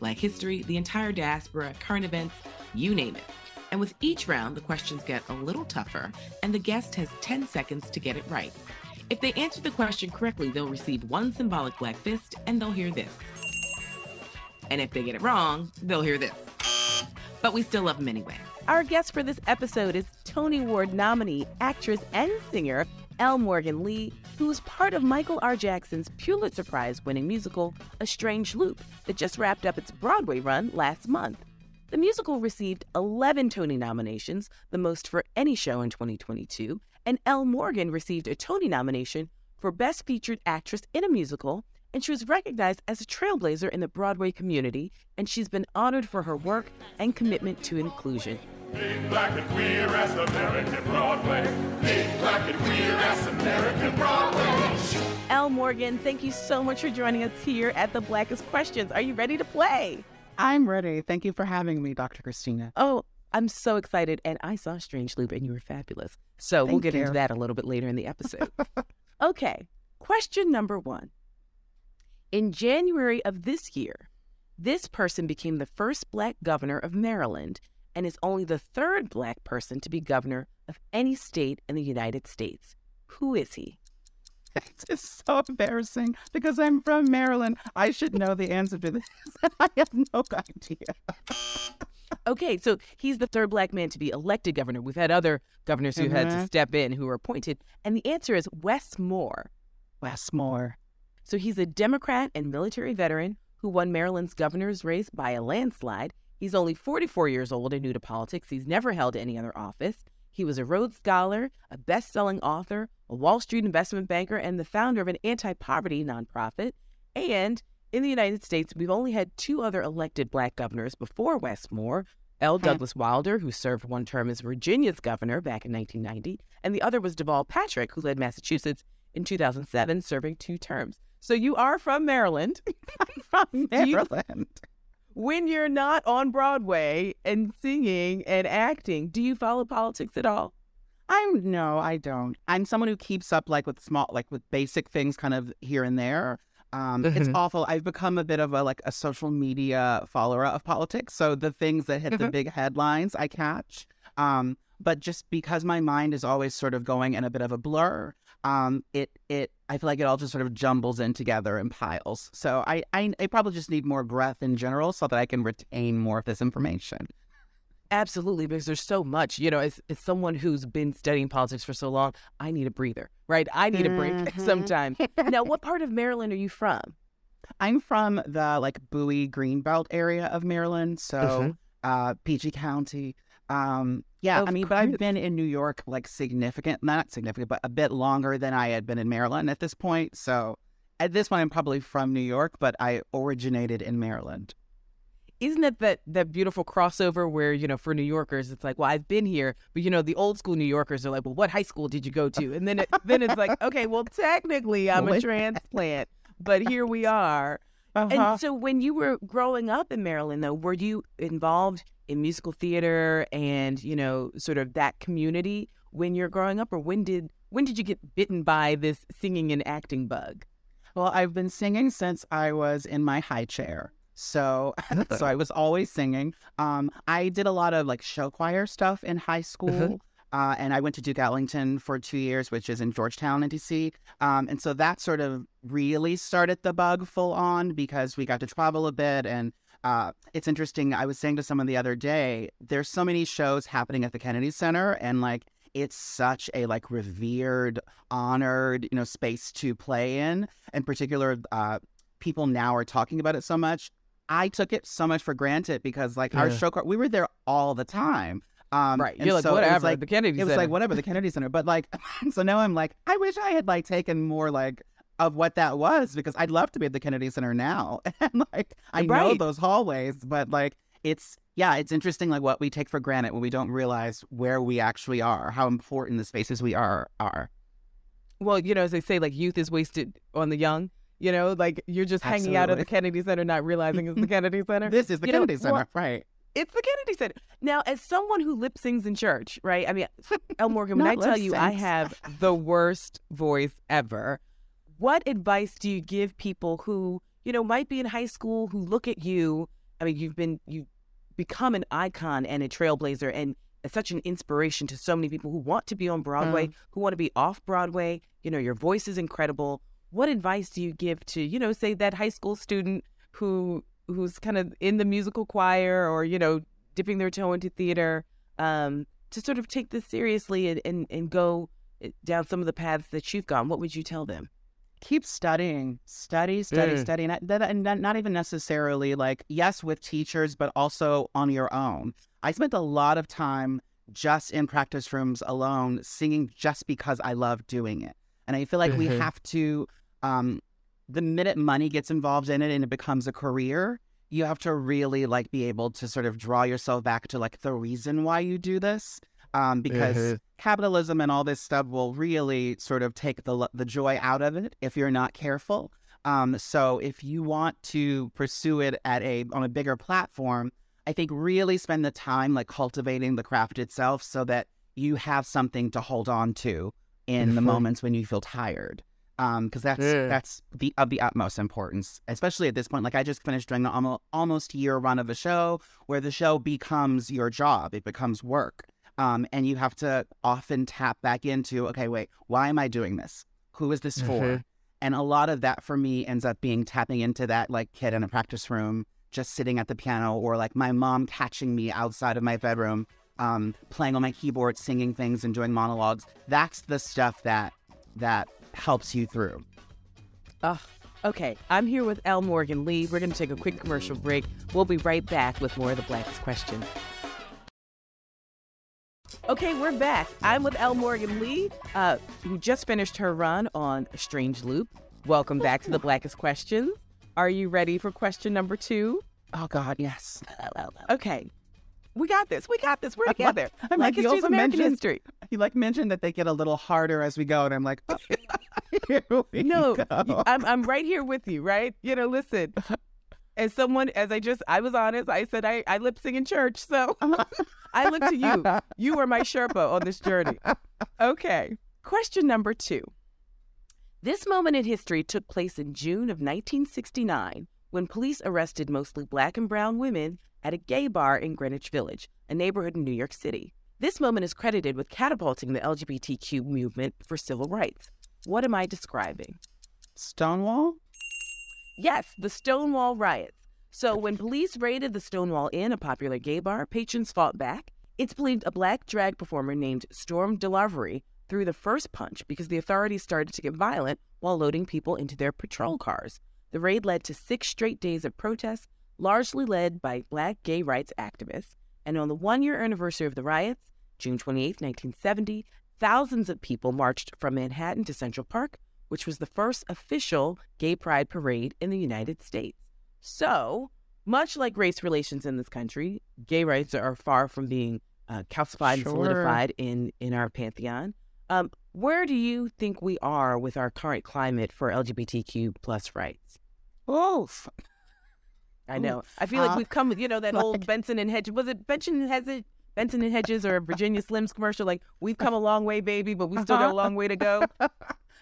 Black history, the entire diaspora, current events, you name it. And with each round, the questions get a little tougher, and the guest has 10 seconds to get it right. If they answer the question correctly, they'll receive one symbolic black fist and they'll hear this. And if they get it wrong, they'll hear this. But we still love them anyway. Our guest for this episode is Tony Award nominee, actress, and singer L. Morgan Lee, who was part of Michael R. Jackson's Pulitzer Prize winning musical, A Strange Loop, that just wrapped up its Broadway run last month. The musical received 11 Tony nominations, the most for any show in 2022, and L. Morgan received a Tony nomination for Best Featured Actress in a Musical, and she was recognized as a trailblazer in the Broadway community, and she's been honored for her work and commitment to inclusion. Morgan, thank you so much for joining us here at the Blackest Questions. Are you ready to play? I'm ready. Thank you for having me, Dr. Christina. Oh, I'm so excited. And I saw Strange Loop and you were fabulous. So we'll get you. into that a little bit later in the episode. okay, question number one. In January of this year, this person became the first black governor of Maryland and is only the third black person to be governor of any state in the United States. Who is he? It's just so embarrassing because I'm from Maryland. I should know the answer to this. I have no idea. Okay, so he's the third black man to be elected governor. We've had other governors who had to Mhm. step in who were appointed. And the answer is Wes Moore. Wes Moore. So he's a Democrat and military veteran who won Maryland's governor's race by a landslide. He's only 44 years old and new to politics. He's never held any other office. He was a Rhodes Scholar, a best selling author, a Wall Street investment banker, and the founder of an anti poverty nonprofit. And in the United States, we've only had two other elected black governors before Wes Moore L. Douglas Wilder, who served one term as Virginia's governor back in 1990, and the other was Deval Patrick, who led Massachusetts in 2007, serving two terms. So you are from Maryland. From Maryland. When you're not on Broadway and singing and acting, do you follow politics at all? I'm no, I don't. I'm someone who keeps up like with small, like with basic things, kind of here and there. Um, It's Mhm. awful. I've become a bit of a like a social media follower of politics. So the things that hit the Mhm. big headlines, I catch. Um, but just because my mind is always sort of going in a bit of a blur, um, it it I feel like it all just sort of jumbles in together in piles. So I I, I probably just need more breath in general so that I can retain more of this information. Absolutely, because there's so much. You know, as, as someone who's been studying politics for so long, I need a breather, right? I need a break Mhm. sometimes. now, what part of Maryland are you from? I'm from the like Bowie Greenbelt area of Maryland, so Mhm. uh PG County. Um yeah, I mean, but I've been in New York like significant, not significant, but a bit longer than I had been in Maryland at this point. So at this point I'm probably from New York, but I originated in Maryland. Isn't it that that beautiful crossover where you know for New Yorkers it's like, well, I've been here, but you know the old school New Yorkers are like, well, what high school did you go to? And then it, then it's like, okay, well, technically I'm a transplant, but here we are. Uh-huh. And so when you were growing up in Maryland, though, were you involved in musical theater and you know sort of that community when you're growing up, or when did when did you get bitten by this singing and acting bug? Well, I've been singing since I was in my high chair. So, so I was always singing. Um, I did a lot of like show choir stuff in high school. Uh, and I went to Duke Ellington for two years, which is in Georgetown in DC. Um, and so that sort of really started the bug full on because we got to travel a bit. And uh, it's interesting. I was saying to someone the other day, there's so many shows happening at the Kennedy Center, and like it's such a like revered, honored, you know, space to play in. In particular, uh, people now are talking about it so much. I took it so much for granted because like our Yeah. show, we were there all the time. Um, right. and You're like, so it was, whatever. like, the Kennedy Center? it was Center. like whatever the Kennedy Center, but like so now I'm like I wish I had like taken more like of what that was because I'd love to be at the Kennedy Center now. and like I know those hallways, but like it's yeah, it's interesting like what we take for granted when we don't realize where we actually are, how important the spaces we are are. Well, you know, as they say, like youth is wasted on the young. You know, like you're just hanging out at the Kennedy Center, not realizing it's the Kennedy Center. This is the You know, Kennedy Center, well, right? It's the Kennedy Center. Now, as someone who lip sings in church, right? I mean, L. Morgan, when I tell you I have the worst voice ever, what advice do you give people who, you know, might be in high school who look at you? I mean, you've been, you've become an icon and a trailblazer and such an inspiration to so many people who want to be on Broadway, who want to be off Broadway. You know, your voice is incredible. What advice do you give to, you know, say that high school student who who's kind of in the musical choir or, you know, dipping their toe into theater, um, to sort of take this seriously and, and, and go eh, down some of the paths that you've gone? What would you tell them? keep studying, study, study, Mm. study. Not, that, and not, not even necessarily like, yes, with teachers, but also on your own. I spent a lot of time just in practice rooms alone, singing just because I love doing it. And I feel like we Mhm. have to, um, the minute money gets involved in it and it becomes a career, you have to really like be able to sort of draw yourself back to like the reason why you do this. Um, because Mhm. capitalism and all this stuff will really sort of take the the joy out of it if you're not careful. Um, so if you want to pursue it at a on a bigger platform, I think really spend the time like cultivating the craft itself so that you have something to hold on to in the Mhm. moments when you feel tired. Um, because that's Yeah. that's the of the utmost importance, especially at this point. Like I just finished doing an almost almost year run of a show where the show becomes your job, it becomes work. Um, and you have to often tap back into, okay, wait, why am I doing this? Who is this for? Mhm. And a lot of that for me ends up being tapping into that like kid in a practice room, just sitting at the piano, or like my mom catching me outside of my bedroom, um, playing on my keyboard, singing things and doing monologues. That's the stuff that that helps you through. Oh, okay. I'm here with L. Morgan Lee. We're going to take a quick commercial break. We'll be right back with more of the Blackest Question. Okay, we're back. I'm with L. Morgan Lee, uh, who just finished her run on A Strange Loop. Welcome back to the Blackest Questions. Are you ready for question number two? Oh God, yes. Okay. We got this. We got this. We're like- together. I'm Black like, you is also American mentioned- history. You like mentioned that they get a little harder as we go, and I'm like, oh, No, go. I'm I'm right here with you, right? You know, listen. As someone, as I just, I was honest. I said I, I lip sing in church, so I look to you. You are my Sherpa on this journey. Okay. Question number two. This moment in history took place in June of 1969 when police arrested mostly black and brown women at a gay bar in Greenwich Village, a neighborhood in New York City. This moment is credited with catapulting the LGBTQ movement for civil rights. What am I describing? Stonewall. Yes, the Stonewall riots. So, when police raided the Stonewall Inn, a popular gay bar, patrons fought back. It's believed a black drag performer named Stormé DeLarverie threw the first punch because the authorities started to get violent while loading people into their patrol cars. The raid led to six straight days of protests, largely led by black gay rights activists. And on the one year anniversary of the riots, June 28, 1970, thousands of people marched from Manhattan to Central Park which was the first official gay pride parade in the United States. So, much like race relations in this country, gay rights are far from being uh, calcified and solidified in, in our pantheon. Um, where do you think we are with our current climate for LGBTQ plus rights? Oof. I know. I feel like Uh, we've come with, you know, that old Benson and Hedges. Was it Benson and Hedges? Benson and Hedges or Virginia Slims commercial? Like, we've come a long way, baby, but we still got a long way to go.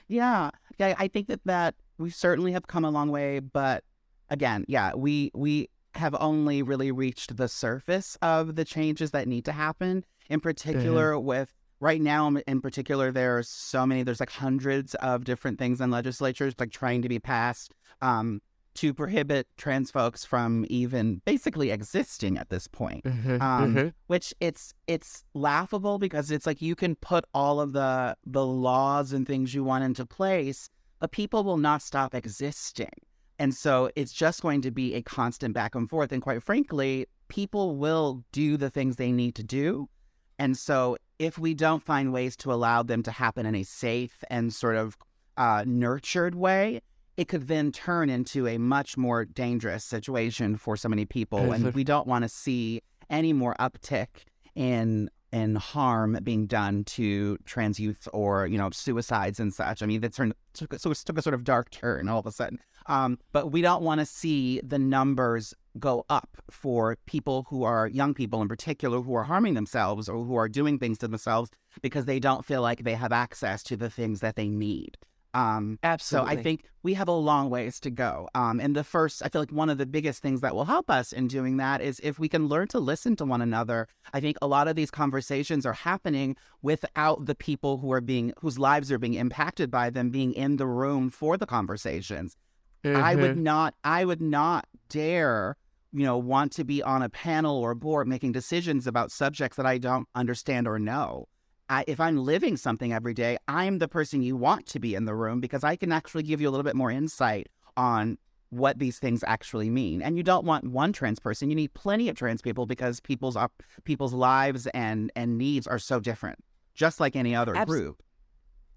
Yeah, yeah. I think that that we certainly have come a long way, but again, yeah, we we have only really reached the surface of the changes that need to happen. In particular, with right now, in particular, there's so many. There's like hundreds of different things in legislatures like trying to be passed um, to prohibit trans folks from even basically existing at this point. Um, which it's it's laughable because it's like you can put all of the the laws and things you want into place but people will not stop existing. And so it's just going to be a constant back and forth. And quite frankly people will do the things they need to do. And so if we don't find ways to allow them to happen in a safe and sort of uh, nurtured way, it could then turn into a much more dangerous situation for so many people. And we don't want to see any more uptick in in harm being done to trans youth or you know suicides and such. I mean, that turned took, so took a sort of dark turn all of a sudden. Um, but we don't want to see the numbers go up for people who are young people in particular who are harming themselves or who are doing things to themselves because they don't feel like they have access to the things that they need. Um, Absolutely. so I think we have a long ways to go. Um, and the first, I feel like one of the biggest things that will help us in doing that is if we can learn to listen to one another. I think a lot of these conversations are happening without the people who are being, whose lives are being impacted by them being in the room for the conversations. I would not, I would not dare, you know, want to be on a panel or a board making decisions about subjects that I don't understand or know. I, if I'm living something every day, I'm the person you want to be in the room because I can actually give you a little bit more insight on what these things actually mean. And you don't want one trans person; you need plenty of trans people because people's op- people's lives and and needs are so different, just like any other Abs- group.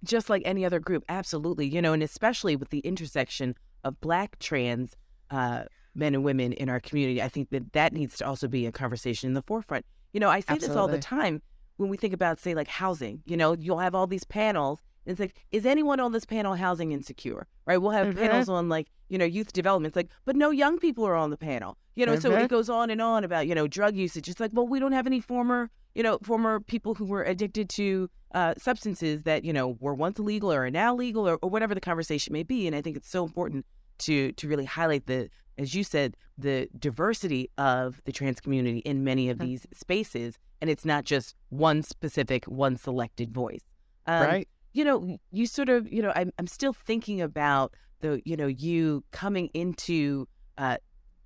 just like any other group absolutely you know and especially with the intersection of black trans uh, men and women in our community i think that that needs to also be a conversation in the forefront you know i say this all the time when we think about say like housing you know you'll have all these panels and it's like is anyone on this panel housing insecure right we'll have Mhm. panels on like you know youth development it's like but no young people are on the panel you know so Mhm. it goes on and on about you know drug usage it's like well we don't have any former you know former people who were addicted to uh, substances that you know were once illegal or are now legal or, or whatever the conversation may be and i think it's so important to to really highlight the as you said the diversity of the trans community in many of these spaces and it's not just one specific one selected voice. Um, right? you know you sort of you know i'm, I'm still thinking about the you know you coming into uh,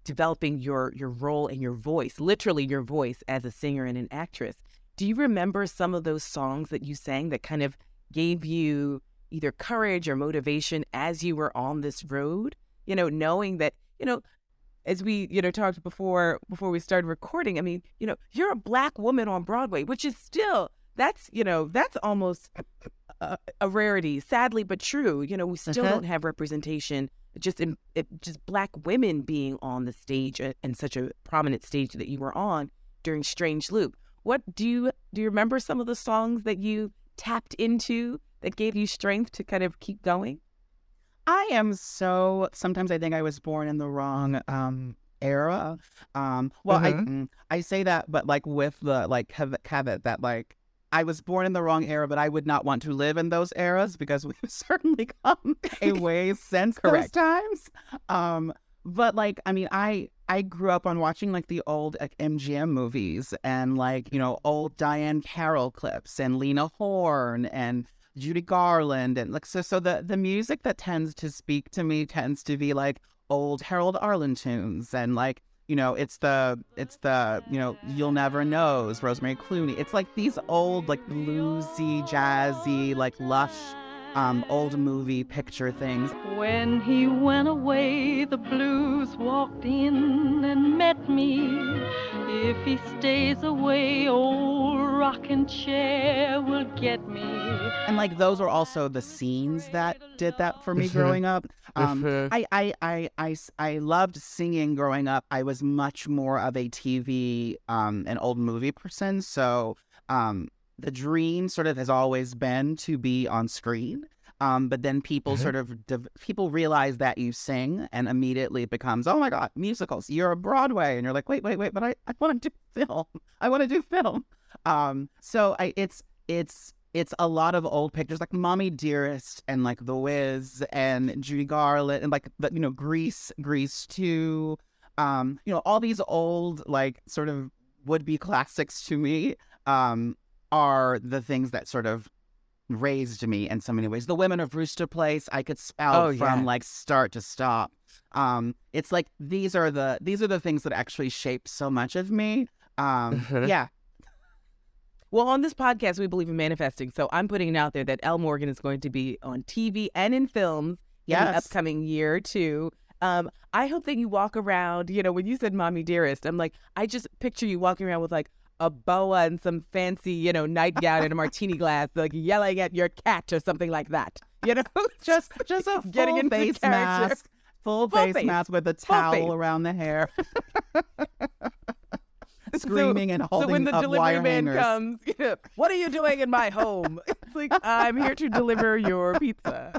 developing your your role and your voice literally your voice as a singer and an actress. Do you remember some of those songs that you sang that kind of gave you either courage or motivation as you were on this road? You know knowing that you know as we you know talked before before we started recording i mean you know you're a black woman on broadway which is still that's you know that's almost a, a rarity sadly but true. You know we still Mhm. don't have representation just in it, just black women being on the stage uh, and such a prominent stage that you were on during strange loop. What do you do you remember some of the songs that you tapped into that gave you strength to kind of keep going I am so. Sometimes I think I was born in the wrong um, era. Um, well, I mm, I say that, but like with the like cav- caveat that like I was born in the wrong era, but I would not want to live in those eras because we've certainly come a ways since those times. Um, but like I mean, I I grew up on watching like the old like, MGM movies and like you know old Diahann Carroll clips and Lena Horne and Judy Garland and like so so the the music that tends to speak to me tends to be like old Harold Arlen tunes and like you know it's the it's the you know You'll Never Knows Rosemary Clooney. It's like these old like bluesy jazzy like lush um old movie picture things When he went away, the blues walked in and met me. If he stays away, old rocking chair will get me. and like those are also the scenes that did that for me growing up um I loved singing growing up. I was much more of a TV um, and old movie person. So um, the dream sort of has always been to be on screen. Um, but then people sort of dev- people realize that you sing, and immediately it becomes, oh my god, musicals. You're a Broadway, and you're like, wait, wait, wait, but I, I want to do film. I want to do film. Um, so I, it's it's it's a lot of old pictures like Mommie Dearest and like The Wiz and Judy Garland and like the you know Grease, Grease Two, um, you know all these old like sort of would be classics to me um, are the things that sort of raised me in so many ways. The Women of Brewster Place, I could spout Oh, from yeah. like start to stop. Um, it's like these are the these are the things that actually shape so much of me. Um, yeah, Well, on this podcast, we believe in manifesting. So I'm putting it out there that L. Morgan is going to be on TV and in films in the upcoming year too. Um, I hope that you walk around, you know, when you said mommy dearest, I'm like, I just picture you walking around with like a boa and some fancy, you know, nightgown and a martini glass, like yelling at your cat or something like that. you know, just just a full Getting into face character. mask, full, Full face, face. mask with a towel around the hair, screaming and holding so when the up delivery man hangers. comes, you know, what are you doing in my home? It's like I'm here to deliver your pizza.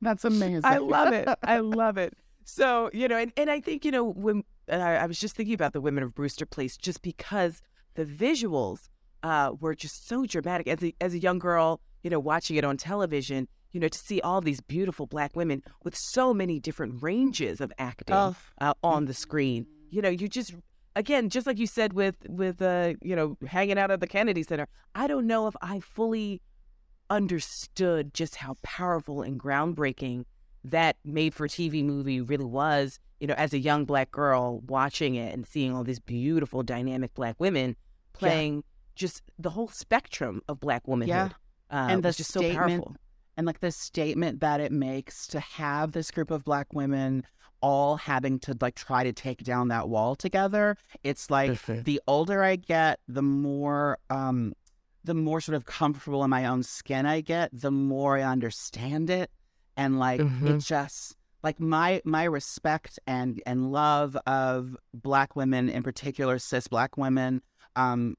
That's amazing. I love it. I love it. So you know, and, and I think you know when and I, I was just thinking about the women of Brewster Place, just because the visuals uh, were just so dramatic. As a as a young girl, you know, watching it on television, you know, to see all these beautiful black women with so many different ranges of acting Oh. uh, on the screen. You know, you just again, just like you said with with uh, you know, hanging out at the Kennedy Center. I don't know if I fully understood just how powerful and groundbreaking that made for TV movie really was, you know, as a young black girl watching it and seeing all these beautiful, dynamic black women playing just the whole spectrum of black womanhood. Uh, And that's just so powerful. and like the statement that it makes to have this group of black women all having to like try to take down that wall together it's like the older i get the more um the more sort of comfortable in my own skin i get the more i understand it and like it Mhm. just like my my respect and and love of black women in particular cis black women um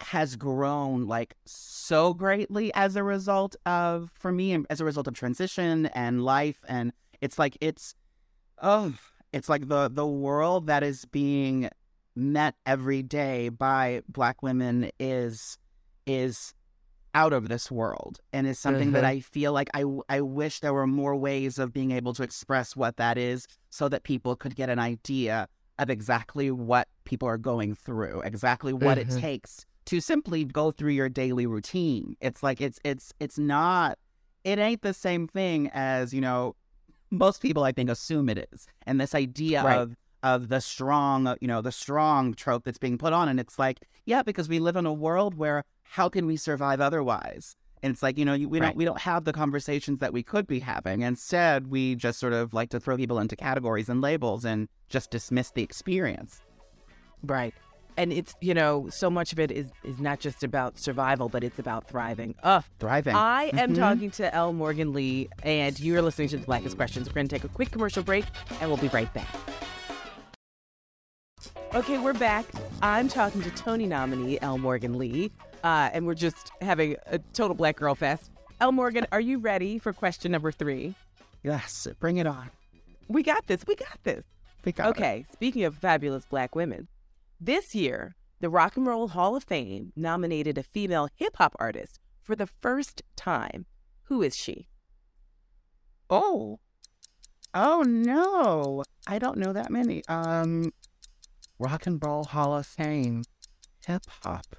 has grown like so greatly as a result of for me as a result of transition and life and it's like it's oh it's like the the world that is being met every day by black women is is out of this world and is something that mm-hmm. I feel like I I wish there were more ways of being able to express what that is so that people could get an idea of exactly what people are going through, exactly what it mm-hmm. takes to simply go through your daily routine. It's like it's it's it's not it ain't the same thing as, you know, most people I think assume it is. And this idea Right. of of the strong, uh, you know, the strong trope that's being put on and it's like, yeah, because we live in a world where how can we survive otherwise? And it's like, you know, we Right. don't we don't have the conversations that we could be having. Instead, we just sort of like to throw people into categories and labels and just dismiss the experience. Right. And it's, you know, so much of it is is not just about survival, but it's about thriving. Uh, Thriving. I am Mhm. talking to L. Morgan Lee, and you're listening to the Blackest Questions. We're going to take a quick commercial break, and we'll be right back. Okay, we're back. I'm talking to Tony nominee L. Morgan Lee, uh, and we're just having a total Black Girl Fest. L. Morgan, are you ready for question number three? yes, bring it on. We got this. We got this. We got it. Okay, speaking of fabulous black women, this year, the Rock and Roll Hall of Fame nominated a female hip hop artist for the first time. Who is she? Oh. Oh no. I don't know that many. Um Rock and Roll Hall of Fame. Hip hop.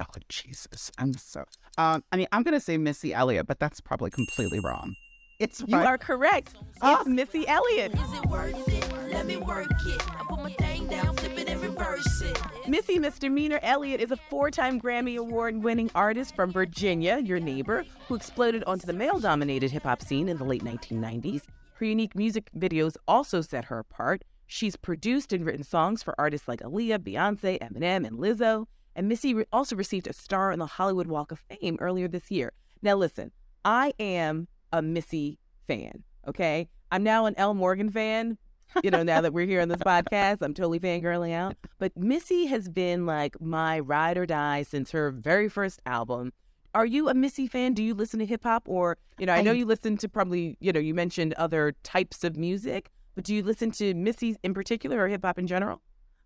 Oh Jesus. I'm so um I mean I'm gonna say Missy Elliott, but that's probably completely wrong. It's You fine. are correct. Ah. It's Missy Elliott. Is it worth it? Let me work it. I put my thing down, flip it and reverse it. Missy Misdemeanor Elliott is a four time Grammy Award winning artist from Virginia, your neighbor, who exploded onto the male dominated hip hop scene in the late 1990s. Her unique music videos also set her apart. She's produced and written songs for artists like Aaliyah, Beyonce, Eminem, and Lizzo. And Missy re- also received a star on the Hollywood Walk of Fame earlier this year. Now, listen, I am a Missy fan, okay? I'm now an L. Morgan fan. You know, now that we're here on this podcast, I'm totally fangirling out. But Missy has been like my ride or die since her very first album. Are you a Missy fan? Do you listen to hip hop? Or, you know, I know I- you listen to probably, you know, you mentioned other types of music, but do you listen to Missy in particular or hip hop in general?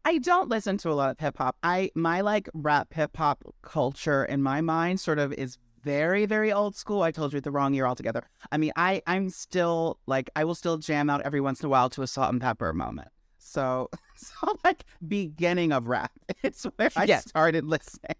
I don't listen to a lot of hip hop. I my like rap hip hop culture in my mind sort of is very very old school. I told you the wrong year altogether. I mean, I I'm still like I will still jam out every once in a while to a Salt-N-Pepa moment. So so like beginning of rap. It's where I Yes. started listening.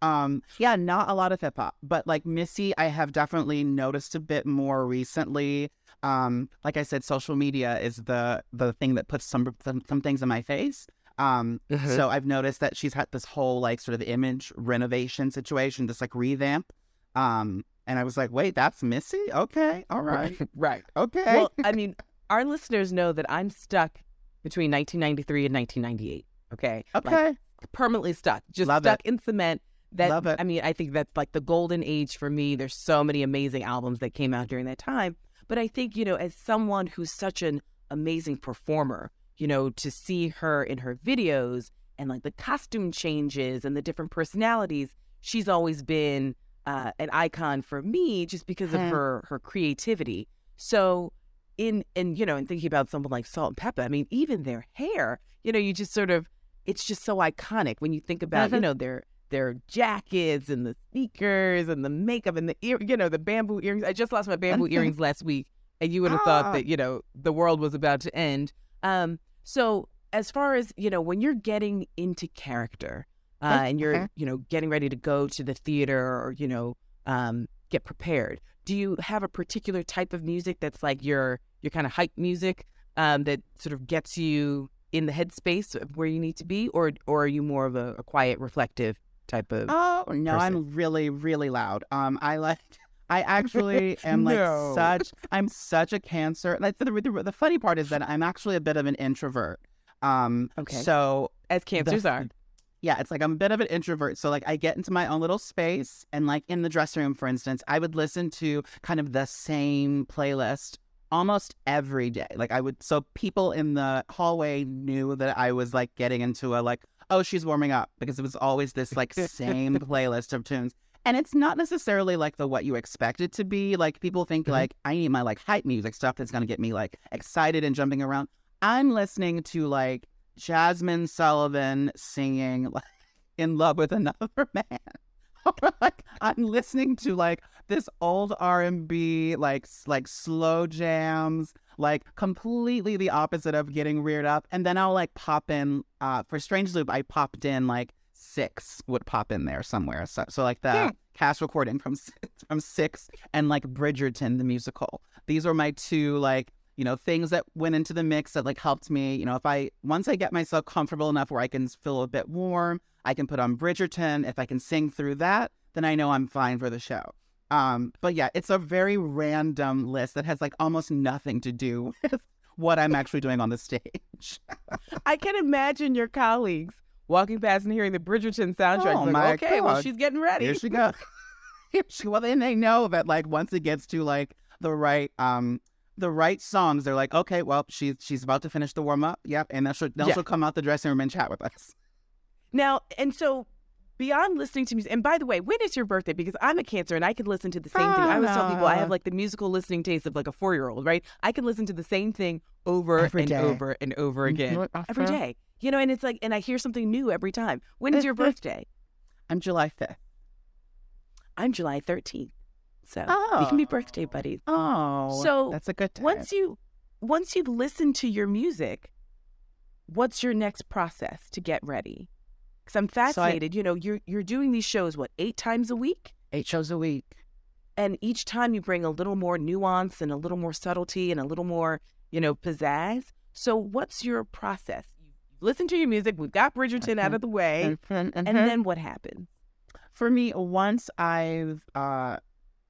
Um yeah, not a lot of hip hop, but like Missy I have definitely noticed a bit more recently. Um like I said social media is the the thing that puts some some, some things in my face. Um, so I've noticed that she's had this whole like sort of image renovation situation, this like revamp. Um, and I was like, wait, that's Missy? Okay, all right, right. okay. Well, I mean, our listeners know that I'm stuck between 1993 and 1998. Okay. Like, okay. permanently stuck, just Love stuck in cement. That Love it. I mean, I think that's like the golden age for me. There's so many amazing albums that came out during that time. But I think, you know, as someone who's such an amazing performer, you know, to see her in her videos and like the costume changes and the different personalities, she's always been uh, an icon for me just because of Hmm. her her creativity. So in and you know, and thinking about someone like Salt-N-Pepa, I mean, even their hair, you know, you just sort of it's just so iconic when you think about, you Mhm. know, their their jackets and the sneakers and the makeup and the ear, you know, the bamboo earrings. I just lost my bamboo earrings last week, and you would have Ah. thought that you know the world was about to end. Um, so as far as you know, when you're getting into character uh, and you're okay. you know getting ready to go to the theater or you know um, get prepared, do you have a particular type of music that's like your your kind of hype music um, that sort of gets you in the headspace of where you need to be, or or are you more of a, a quiet, reflective type of? Oh no, person. I'm really, really loud. Um, I like. I actually am like No. such. I'm such a cancer. Like the, the the funny part is that I'm actually a bit of an introvert. Um, Okay. So as cancers are. yeah, it's like I'm a bit of an introvert. So like I get into my own little space and like in the dressing room, for instance, I would listen to kind of the same playlist almost every day. Like I would so people in the hallway knew that I was like getting into a like, oh, she's warming up because it was always this like same playlist of tunes. And it's not necessarily like the what you expect it to be. Like people think Mhm. like I need my like hype music stuff that's gonna get me like excited and jumping around. I'm listening to like Jazmine Sullivan singing like in love with another man. Like I'm listening to like this old R and B, like like slow jams, like completely the opposite of getting reared up. And then I'll like pop in uh for Strange Loop, I popped in like six would pop in there somewhere. So, so like the Yeah. cast recording from from six and like Bridgerton the musical. These are my two like you know things that went into the mix that like helped me. You know, if I once I get myself comfortable enough where I can feel a bit warm, I can put on Bridgerton. If I can sing through that, then I know I'm fine for the show. Um, but yeah, it's a very random list that has like almost nothing to do with what I'm actually doing on the stage. I can imagine your colleagues walking past and hearing the Bridgerton soundtrack. Oh like, okay, well, she's getting ready. Here she goes. Here she, well, then they know that like once it gets to like the right um the right songs, they're like, okay, well, she's she's about to finish the warm up. Yep, and then she'll, then Yeah. she'll come out the dressing room and chat with us. Now, and so beyond listening to music, and by the way, when is your birthday? Because I'm a Cancer and I can listen to the same thing. I always tell people I have Ah. like the musical listening taste of like a four year old, right? I can listen to the same thing over Every and day. over and over again every Uh-huh. day. You know, and it's like, and I hear something new every time. When is your birthday? I'm July fifth. I'm July 13th. So we can be Oh. birthday buddies. Oh, So, that's a good time. Once you once you've listened to your music, what's your next process to get ready? Because I'm fascinated. you know, you're you're doing these shows what eight times a week, eight shows a week. and each time you bring a little more nuance and a little more subtlety and a little more you know pizzazz. So what's your process? Listen to your music. We've got Bridgerton out Mhm. of the way, Mhm, and mhm. then what happens? For me, once I've uh,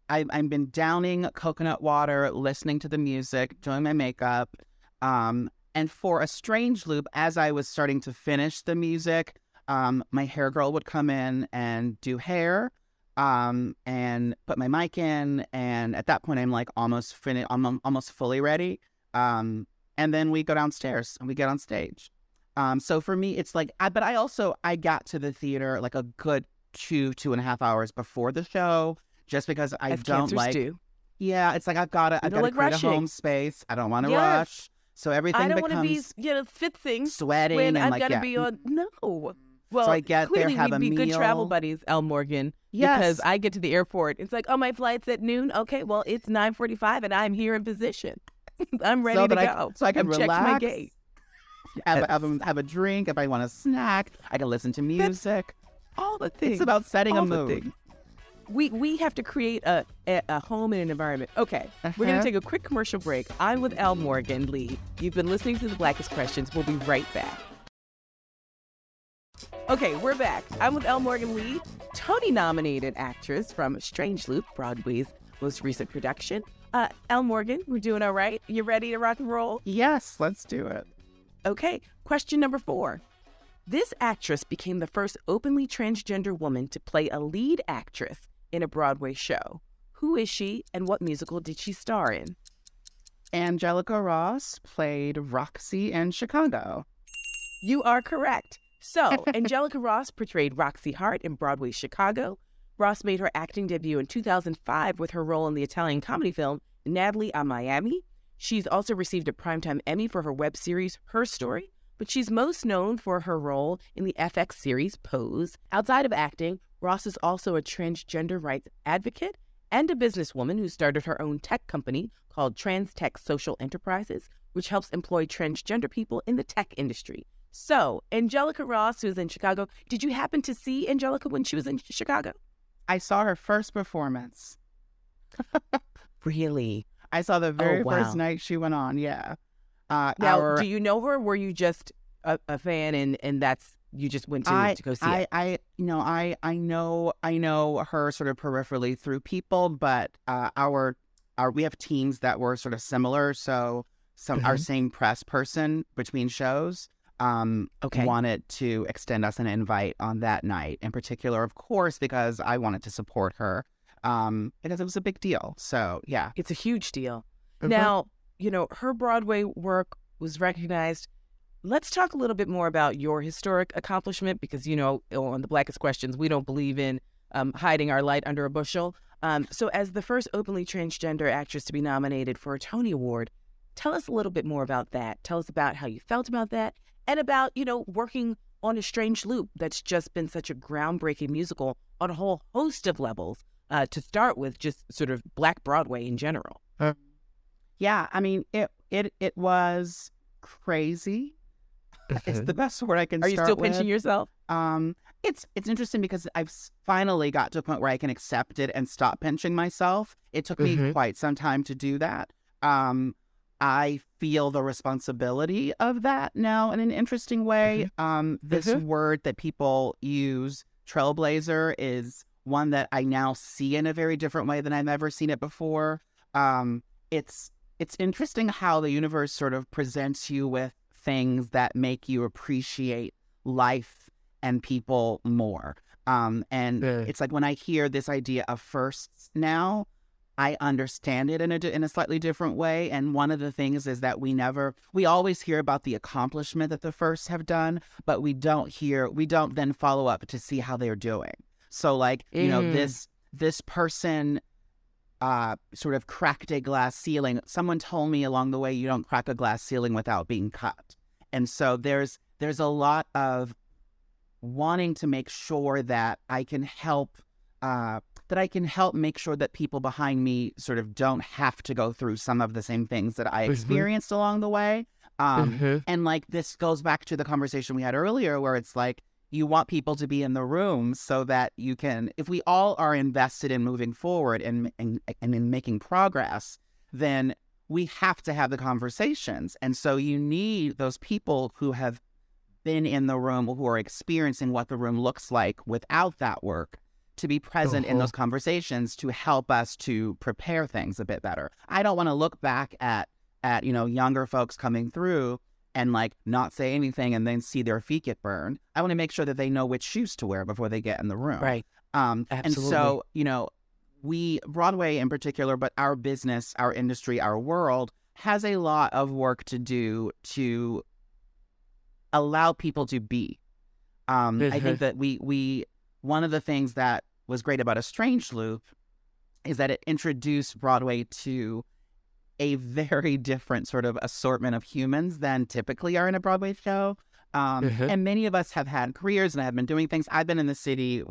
I've, I've been downing coconut water, listening to the music, doing my makeup, um, and for a strange loop, as I was starting to finish the music, um, my hair girl would come in and do hair, um, and put my mic in, and at that point, I'm like almost finished, I'm almost fully ready, um, and then we go downstairs and we get on stage. Um, so for me, it's like, I, but I also I got to the theater like a good two two and a half hours before the show, just because I As don't like. do. Yeah, it's like I've got to. I've got to like create rushing. a home space. I don't want to Yes. rush. So everything I don't want to be you know fit things sweating when and I've like got to yeah. be on. No. Well, I get there, clearly have we'd a be good travel buddies, L. Morgan. Yes. Because I get to the airport, it's like, oh, my flight's at noon. Okay, well, it's nine forty-five, and I'm here in position. I'm ready so to that I, go. so I can I've relax. my gate. Have, have, a, have a drink if I want a snack. I can listen to music. All the things. It's about setting all a the mood. things. We we have to create a, a, a home and an environment. Okay, we're gonna Uh-huh. take a quick commercial break. I'm with L. Morgan Lee. You've been listening to the Blackest Questions. We'll be right back. Okay, we're back. I'm with L. Morgan Lee, Tony-nominated actress from Strange Loop, Broadway's most recent production. Uh, L. Morgan, we're doing all right. You ready to rock and roll? Yes, let's do it. Okay, question number four. This actress became the first openly transgender woman to play a lead actress in a Broadway show. Who is she and what musical did she star in? Angelica Ross played Roxy in Chicago. You are correct. So, Angelica Ross portrayed Roxy Hart in Broadway's Chicago. Ross made her acting debut in 2005 with her role in the Italian comedy film Natale a Miami. She's also received a Primetime Emmy for her web series Her Story, but she's most known for her role in the FX series Pose. Outside of acting, Ross is also a transgender rights advocate and a businesswoman who started her own tech company called TransTech Social Enterprises, which helps employ transgender people in the tech industry. So, Angelica Ross, who's in Chicago, did you happen to see Angelica when she was in Chicago? I saw her first performance. Really? I saw the very Oh, wow. first night she went on. Yeah. Uh, Now, our- do you know her? Were you just a, a fan and, and that's you just went to, I, to go see I, it? I, you know, I, I know, I know her sort of peripherally through people, but uh, our, our, we have teams that were sort of similar. So, some our Mhm. same press person between shows, um, Okay. wanted to extend us an invite on that night in particular, of course, because I wanted to support her, um, because it was a big deal. So, yeah. It's a huge deal. Now, you know, her Broadway work was recognized. Let's talk a little bit more about your historic accomplishment because, you know, on the Blackest Questions, we don't believe in um, hiding our light under a bushel. Um, so, as the first openly transgender actress to be nominated for a Tony Award, tell us a little bit more about that. Tell us about how you felt about that and about, you know, working on A Strange Loop that's just been such a groundbreaking musical on a whole host of levels. Uh, to start with, just sort of Black Broadway in general. Yeah, I mean it it it was crazy. It's the best word I can Mm-hmm. Are you start still with. pinching yourself? Um it's it's interesting because I've finally got to a point where I can accept it and stop pinching myself. It took me Mhm. quite some time to do that. Um I feel the responsibility of that now in an interesting way. Um this Mhm. word that people use trailblazer is one that I now see in a very different way than I've ever seen it before. Um it's it's interesting how the universe sort of presents you with things that make you appreciate life and people more. Um, and Yeah. it's like when I hear this idea of firsts now, I understand it in a in a slightly different way. And one of the things is that we never we always hear about the accomplishment that the firsts have done, but we don't hear we don't then follow up to see how they're doing. So like you know Mm. this this person uh, sort of cracked a glass ceiling. Someone told me along the way, you don't crack a glass ceiling without being cut. And so there's there's a lot of wanting to make sure that I can help uh, that I can help make sure that people behind me sort of don't have to go through some of the same things that I Mhm. experienced along the way. Um, Mm-hmm. and like this goes back to the conversation we had earlier, where it's like you want people to be in the room so that you can, if we all are invested in moving forward and and, and in making progress, then we have to have the conversations. And so you need those people who have been in the room, who are experiencing what the room looks like without that work, to be present in Uh-huh. those conversations to help us to prepare things a bit better. I don't want to look back at at you know younger folks coming through and like not say anything and then see their feet get burned. I want to make sure that they know which shoes to wear before they get in the room. Right. Um, and so, you know, we, Broadway in particular, but our business, our industry, our world has a lot of work to do to allow people to be. Um, I think that we, we, one of the things that was great about A Strange Loop is that it introduced Broadway to a very different sort of assortment of humans than typically are in a Broadway show. Um, Mhm. And many of us have had careers and have been doing things. I've been in the city,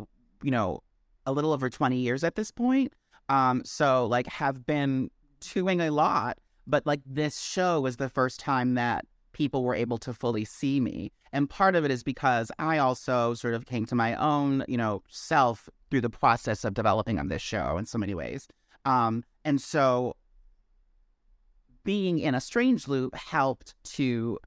you know, a little over 20 years at this point. Um, so, like, have been doing a lot. But, like, this show was the first time that people were able to fully see me. And part of it is because I also sort of came to my own, you know, self through the process of developing on this show in so many ways. Um, and so being in a strange loop helped to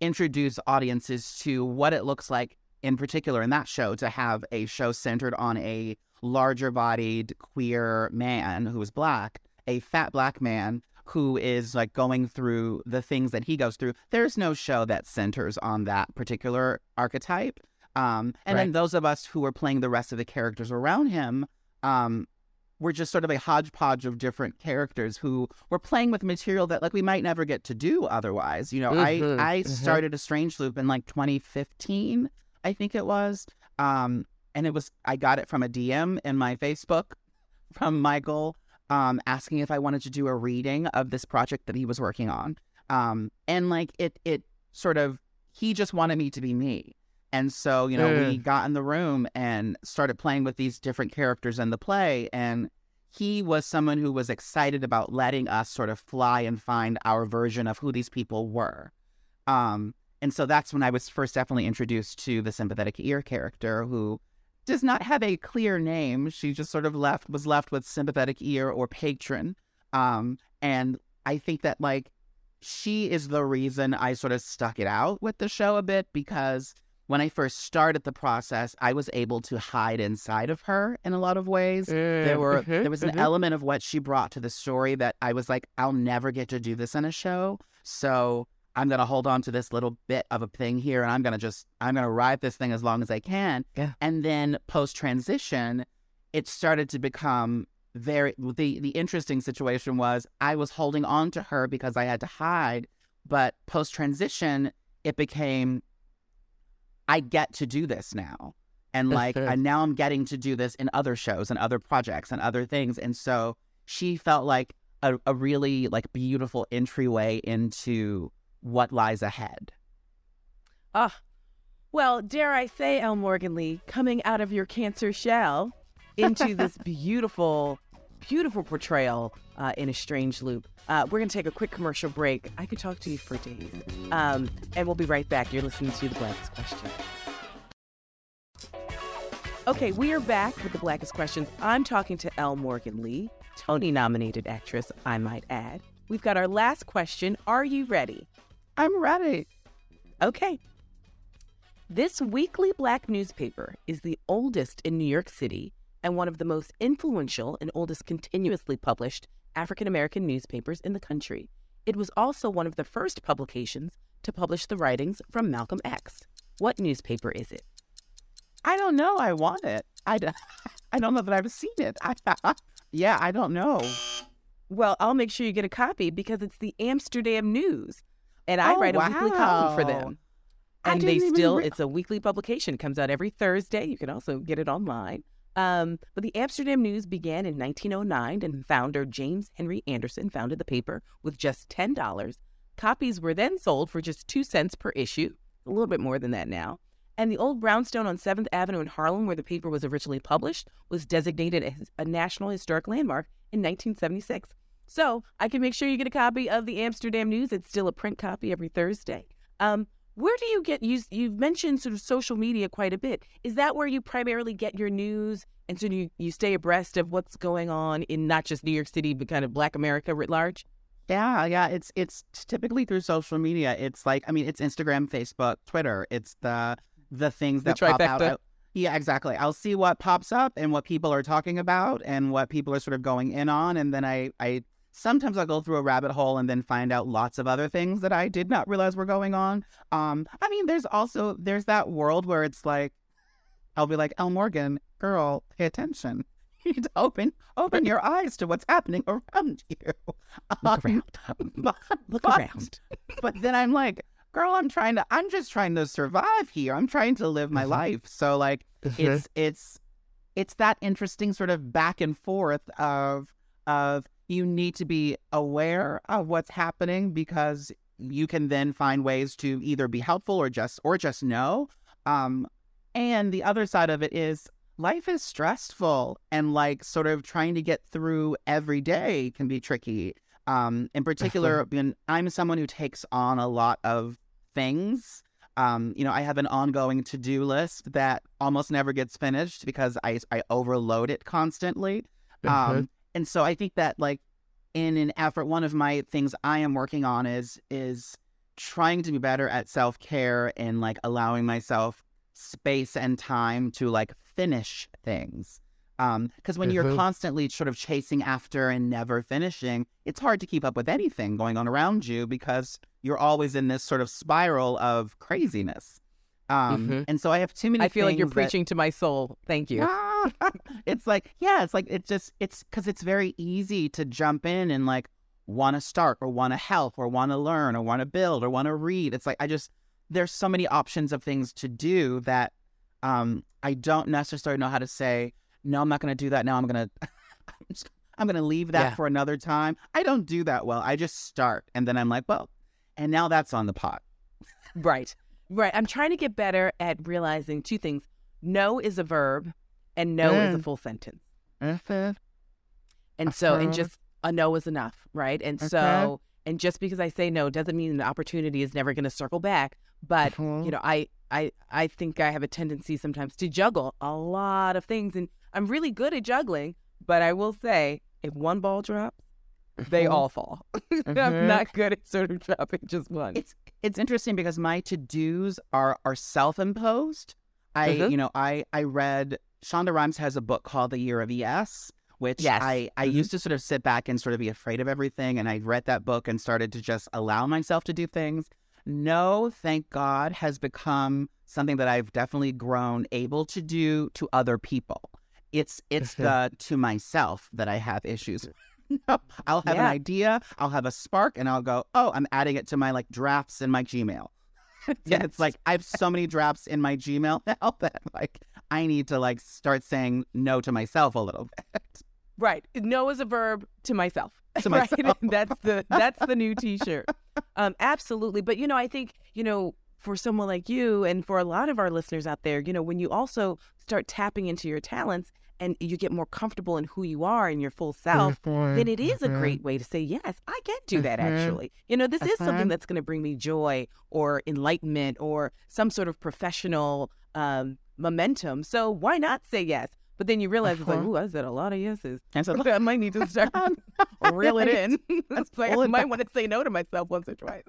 introduce audiences to what it looks like in particular in that show to have a show centered on a larger bodied queer man who is black a fat black man who is like going through the things that he goes through. There's no show that centers on that particular archetype. Um, and then those of us who are playing the rest of the characters around him, um, we're just sort of a hodgepodge of different characters who were playing with material that like we might never get to do otherwise. You know, Mhm, I I mhm. started a Strange Loop in like 2015, I think it was. Um, and it was I got it from a DM in my Facebook from Michael um, asking if I wanted to do a reading of this project that he was working on. Um, and like it it sort of he just wanted me to be me. And so, you know, we got in the room and started playing with these different characters in the play. And he was someone who was excited about letting us sort of fly and find our version of who these people were. Um, and so that's when I was first definitely introduced to the sympathetic ear character who does not have a clear name. She just sort of left was left with sympathetic ear or patron. Um, and I think that like she is the reason I sort of stuck it out with the show a bit because when I first started the process, I was able to hide inside of her in a lot of ways. There were Mhm, there was an mhm. element of what she brought to the story that I was like, I'll never get to do this in a show. So I'm gonna hold on to this little bit of a thing here and I'm gonna just I'm gonna ride this thing as long as I can. Yeah. And then post transition, it started to become very the the interesting situation was I was holding on to her because I had to hide, but post transition it became I get to do this now. And like and now I'm getting to do this in other shows and other projects and other things. And so she felt like a, a really like beautiful entryway into what lies ahead. Ah, well, dare I say, L. Morgan Lee, coming out of your cancer shell into this beautiful, beautiful portrayal uh, in a strange loop. Uh, we're going to take a quick commercial break. I could talk to you for days. Um, and we'll be right back. You're listening to The Blackest Question. Okay, we are back with The Blackest Questions. I'm talking to L. Morgan Lee, Tony nominated actress, I might add. We've got our last question. Are you ready? I'm ready. Okay. This weekly black newspaper is the oldest in New York City and one of the most influential and oldest continuously published African American newspapers in the country. It was also one of the first publications to publish the writings from Malcolm X. What newspaper is it? I don't know. I want it. I don't know that I've seen it. I, yeah, I don't know. Well, I'll make sure you get a copy because it's the Amsterdam News. And I Oh, write a weekly column for them. And they still, rea- it's a weekly publication. It comes out every Thursday. You can also get it online. Um, but the Amsterdam News began in 1909, and founder James Henry Anderson founded the paper with just $10. Copies were then sold for just two cents per issue, a little bit more than that now. And the old brownstone on 7th Avenue in Harlem, where the paper was originally published, was designated as a National Historic Landmark in 1976. So I can make sure you get a copy of the Amsterdam News. It's still a print copy every Thursday. Um, where do you get you? You've mentioned sort of social media quite a bit. Is that where you primarily get your news, and so you you stay abreast of what's going on in not just New York City, but kind of Black America writ large? Yeah, yeah. It's it's typically through social media. It's like I mean, it's Instagram, Facebook, Twitter. It's the the things The that pop out. I- yeah, exactly. I'll see what pops up and what people are talking about and what people are sort of going in on, and then I I sometimes I'll go through a rabbit hole and then find out lots of other things that I did not realize were going on. Um, I mean, there's also there's that world where it's like I'll be like, L. Morgan, girl, pay attention. You need to open open your eyes to what's happening around you. Look Um, around. but, Look but- around. but then I'm like, girl, I'm trying to I'm just trying to survive here. I'm trying to live my Mhm. life. So like it's it's it's that interesting sort of back and forth of of you need to be aware of what's happening because you can then find ways to either be helpful or just or just know. Um and the other side of it is life is stressful and like sort of trying to get through every day can be tricky. Um, in particular, when I'm someone who takes on a lot of things. Um, you know, I have an ongoing to-do list that almost never gets finished because I I overload it constantly. Um, and so I think that like in an effort, one of my things I am working on is is trying to be better at self care and like allowing myself space and time to like finish things. Um, because when you're Mhm. constantly sort of chasing after and never finishing, it's hard to keep up with anything going on around you because you're always in this sort of spiral of craziness. Um, Mhm. and so I have too many. I feel like you're that- preaching to my soul. Thank you. Ah, it's like yeah it's like it just it's because it's very easy to jump in and like want to start or want to help or want to learn or want to build or want to read it's like i just there's so many options of things to do that um i don't necessarily know how to say no i'm not going to do that now i'm going to i'm going to leave that Yeah. for another time i don't do that well i just start and then i'm like well and now that's on the pot Right. Right. I'm trying to get better at realizing two things. No is a verb and no is a Mm. full sentence. And so, and Uh-huh. just a no is enough, right? And Okay. so, and just because I say no doesn't mean an opportunity is never going to circle back. But Uh-huh. you know, I, I, I think I have a tendency sometimes to juggle a lot of things, and I'm really good at juggling. But I will say, if one ball drops, they all fall. I'm Mhm. not good at sort of dropping just one. it's it's interesting because my to dos are are self imposed. I Mhm. you know I I read Shonda Rhimes has a book called The Year of Yes, which Yes. I I Mhm. used to sort of sit back and sort of be afraid of everything, and I read that book and started to just allow myself to do things. No, thank God, has become something that I've definitely grown able to do to other people. It's it's Mhm. the to myself that I have issues. No, I'll have an idea, I'll have a spark, and I'll go, oh, I'm adding it to my like drafts in my Gmail. Yes. it's like I have so many drafts in my Gmail now that like I need to like start saying no to myself a little bit. Right. No is a verb to myself. To Right? that's the that's the new t-shirt. Um absolutely. But you know, I think, you know, for someone like you and for a lot of our listeners out there, you know, when you also start tapping into your talents and you get more comfortable in who you are in your full self, then it is a great way to say, yes, I can do that Mhm. actually. You know, this is something Mhm. that's going to bring me joy or enlightenment or some sort of professional um, momentum. So why not say yes? But then you realize it's like, Uh-huh. ooh, I said a lot of yeses. And so I might need to start reel it in. it's like I might want to say no to myself once or twice.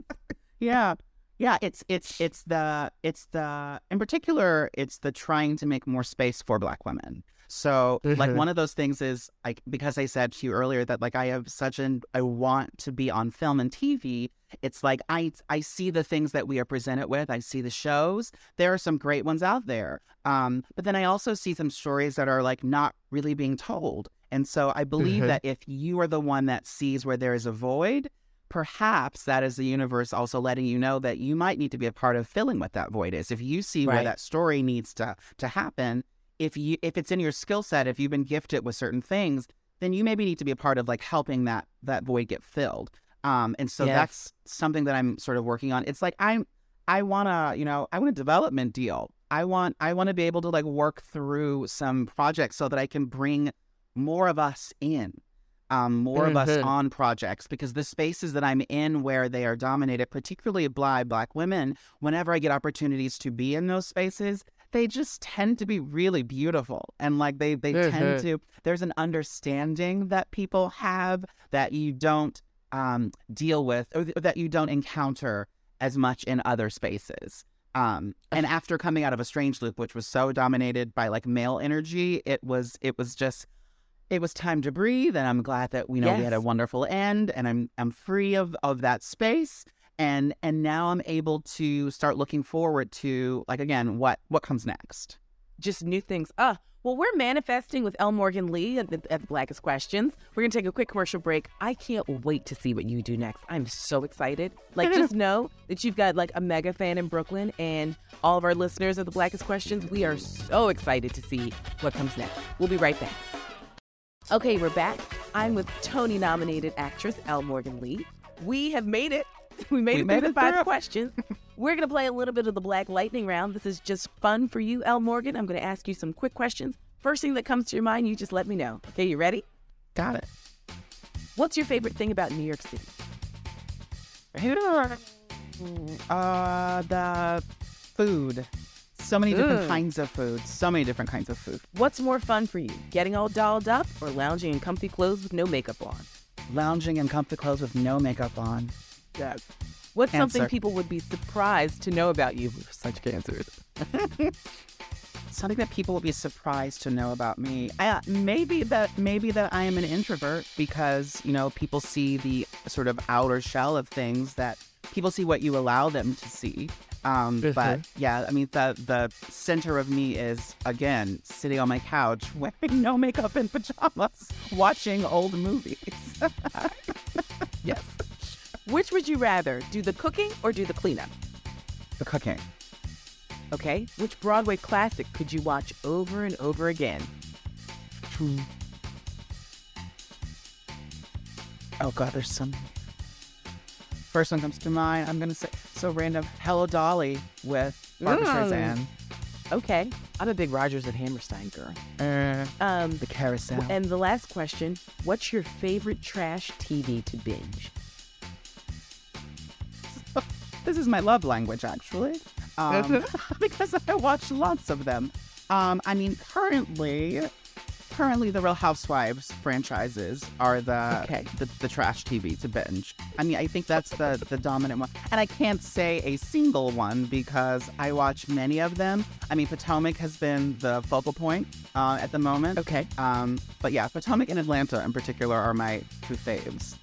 yeah. Yeah, it's it's it's the it's the in particular it's the trying to make more space for black women. So like Mhm. one of those things is like because I said to you earlier that like I have such an I want to be on film and TV. It's like I I see the things that we are presented with. I see the shows. There are some great ones out there. Um, but then I also see some stories that are like not really being told. And so I believe Mhm. that if you are the one that sees where there is a void, perhaps that is the universe also letting you know that you might need to be a part of filling what that void is. If you see where that story needs to to happen, if you if it's in your skill set, if you've been gifted with certain things, then you maybe need to be a part of like helping that that void get filled. Um, and so that's something that I'm sort of working on. It's like I'm I want to, you know, I want a development deal. I want I want to be able to like work through some projects so that I can bring more of us in. Um, more of us Mhm. on projects because the spaces that I'm in where they are dominated, particularly by black women, whenever I get opportunities to be in those spaces, they just tend to be really beautiful. And like they they Mhm. tend to there's an understanding that people have that you don't um deal with or th- that you don't encounter as much in other spaces. Um, and after coming out of a strange loop, which was so dominated by like male energy, it was it was just it was time to breathe. And I'm glad that we know we had a wonderful end, and I'm I'm free of of that space. And and now I'm able to start looking forward to like again what what comes next. Just new things. Ah, well, we're manifesting with L. Morgan Lee at the, at the Blackest Questions. We're going to take a quick commercial break. I can't wait to see what you do next. I'm so excited. Like, just know that you've got like a mega fan in Brooklyn and all of our listeners of the Blackest Questions. We are so excited to see what comes next. We'll be right back. Okay, we're back. I'm with Tony nominated actress L. Morgan Lee. We have made it. We made We it made through it the five through. questions. We're going to play a little bit of the Black Lightning round. This is just fun for you, L. Morgan. I'm going to ask you some quick questions. First thing that comes to your mind, you just let me know. Okay, you ready? Got it. What's your favorite thing about New York City? Uh, the food. So many different Ooh. kinds of food. So many different kinds of food. What's more fun for you, getting all dolled up or lounging in comfy clothes with no makeup on? Lounging in comfy clothes with no makeup on. Yes. What's something people would be surprised to know about you? Such cancers. something that people would be surprised to know about me. I, uh, maybe that maybe that I am an introvert because you know people see the sort of outer shell of things that people see what you allow them to see. Um, but yeah, I mean the the center of me is again sitting on my couch wearing no makeup and pajamas, watching old movies. Yes. Which would you rather, do the cooking or do the cleanup? the cooking. Okay. Which Broadway classic could you watch over and over again? Oh God, there's some. First one comes to mind. I'm gonna say so random. Hello Dolly with Barbra Mm. Streisand. Okay. I'm a big Rodgers and Hammerstein girl. Uh, Um, the carousel. and the last question What's your favorite trash TV to binge? this is my love language, actually, um, because I watch lots of them. Um, I mean, currently, currently the Real Housewives franchises are the, Okay. the the trash TV to binge. I mean, I think that's the the dominant one, and I can't say a single one because I watch many of them. I mean, Potomac has been the focal point uh, at the moment. Okay. Um, but yeah, Potomac and Atlanta in particular are my two faves.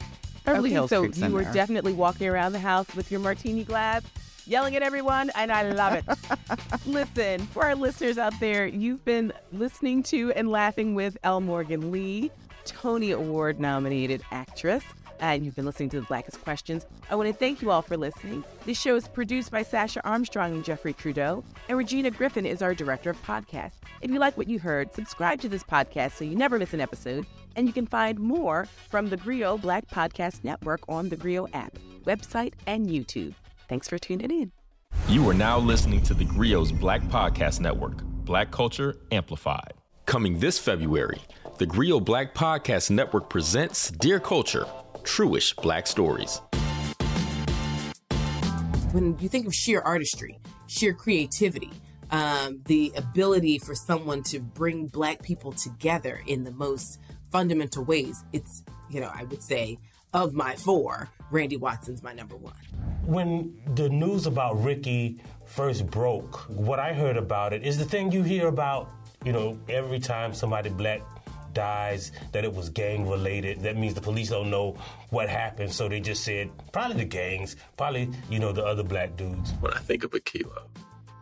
Beverly okay, Hills so you were there. definitely walking around the house with your martini glass, yelling at everyone, and I love it. Listen, for our listeners out there, you've been listening to and laughing with L. Morgan Lee, Tony Award nominated actress. And you've been listening to the Blackest Questions. I want to thank you all for listening. This show is produced by Sasha Armstrong and Jeffrey Trudeau, and Regina Griffin is our director of podcasts. If you like what you heard, subscribe to this podcast so you never miss an episode. And you can find more from the Grio Black Podcast Network on the Grio app, website, and YouTube. Thanks for tuning in. You are now listening to the Grio's Black Podcast Network, Black Culture Amplified. Coming this February, the Grio Black Podcast Network presents Dear Culture, Truish Black Stories. when you think of sheer artistry, sheer creativity, um, the ability for someone to bring Black people together in the most fundamental ways, it's, you know, I would say of my four, Randy Watson's my number one. When the news about Ricky first broke, what I heard about it is the thing you hear about, you know, every time somebody black dies, that it was gang related. That means the police don't know what happened, so they just said probably the gangs, probably, you know, the other black dudes. when I think of Akeelah,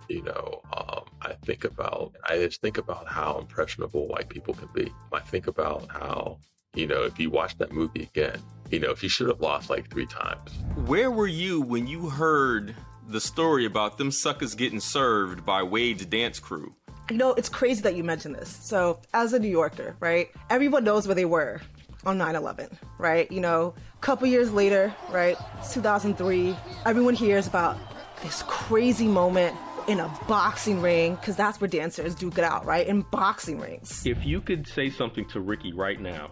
you know, um, I think about, I just think about how impressionable white people can be. I think about how, you know, if you watch that movie again, you know, if you should have lost like three times. Where were you when you heard the story about them suckers getting served by Wade's dance crew? You know, it's crazy that you mentioned this. So, as a New Yorker, right, everyone knows where they were on 9 11, right? You know, a couple years later, right, 2003, everyone hears about this crazy moment in a boxing ring, because that's where dancers duke it out, right? In boxing rings. If you could say something to Ricky right now,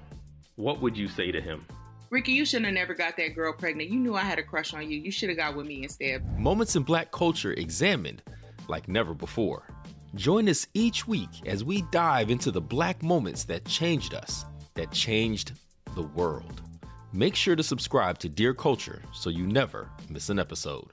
what would you say to him? Ricky, you shouldn't have never got that girl pregnant. You knew I had a crush on you. You should have got with me instead. Moments in Black culture examined like never before. Join us each week as we dive into the black moments that changed us, that changed the world. Make sure to subscribe to Dear Culture so you never miss an episode.